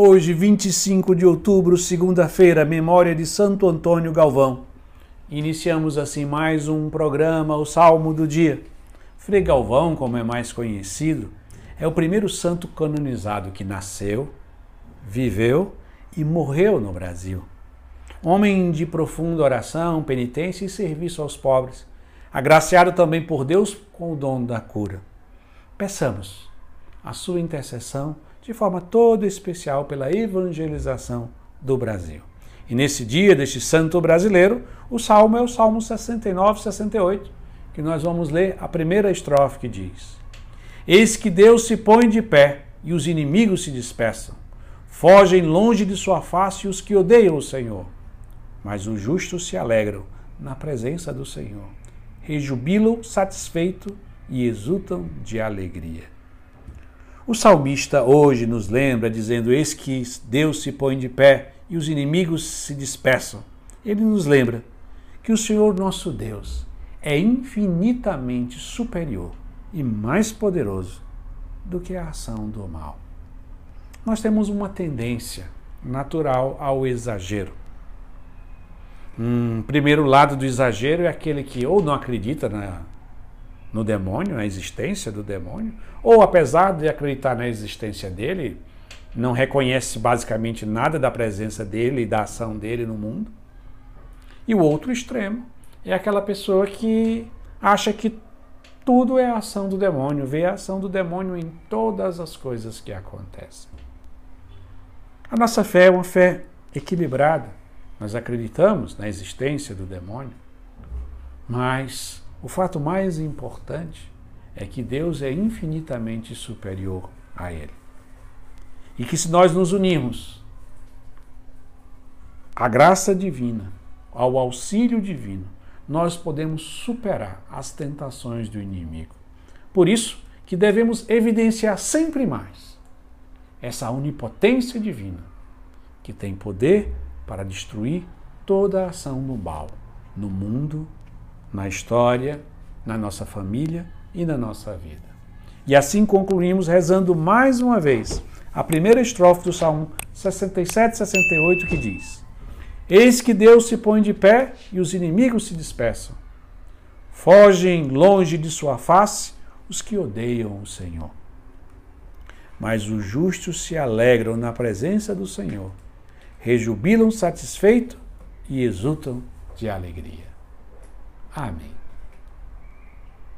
Hoje, 25 de outubro, segunda-feira, memória de Santo Antônio Galvão. Iniciamos assim mais um programa, o Salmo do Dia. Frei Galvão, como é mais conhecido, é o primeiro santo canonizado que nasceu, viveu e morreu no Brasil. Homem de profunda oração, penitência e serviço aos pobres, agraciado também por Deus com o dom da cura. Peçamos a sua intercessão de forma toda especial pela evangelização do Brasil. E nesse dia deste santo brasileiro, o salmo é o Salmo 69, 68, que nós vamos ler a primeira estrofe que diz: Eis que Deus se põe de pé e os inimigos se dispersam. Fogem longe de sua face os que odeiam o Senhor. Mas os justos se alegram na presença do Senhor. Rejubilam satisfeito e exultam de alegria. O salmista hoje nos lembra dizendo: Eis que Deus se põe de pé e os inimigos se dispersam. Ele nos lembra que o Senhor nosso Deus é infinitamente superior e mais poderoso do que a ação do mal. Nós temos uma tendência natural ao exagero. Um primeiro lado do exagero é aquele que ou não acredita na no demônio, na existência do demônio, ou apesar de acreditar na existência dele, não reconhece basicamente nada da presença dele e da ação dele no mundo. E o outro extremo é aquela pessoa que acha que tudo é a ação do demônio, vê a ação do demônio em todas as coisas que acontecem. A nossa fé é uma fé equilibrada. Nós acreditamos na existência do demônio, mas o fato mais importante é que Deus é infinitamente superior a ele. E que se nós nos unirmos à graça divina, ao auxílio divino, nós podemos superar as tentações do inimigo. Por isso que devemos evidenciar sempre mais essa onipotência divina que tem poder para destruir toda a ação do mal no mundo na história, na nossa família e na nossa vida. E assim concluímos rezando mais uma vez a primeira estrofe do Salmo 67, 68, que diz: Eis que Deus se põe de pé e os inimigos se dispersam. Fogem longe de sua face os que odeiam o Senhor. Mas os justos se alegram na presença do Senhor, rejubilam satisfeitos e exultam de alegria. Amém.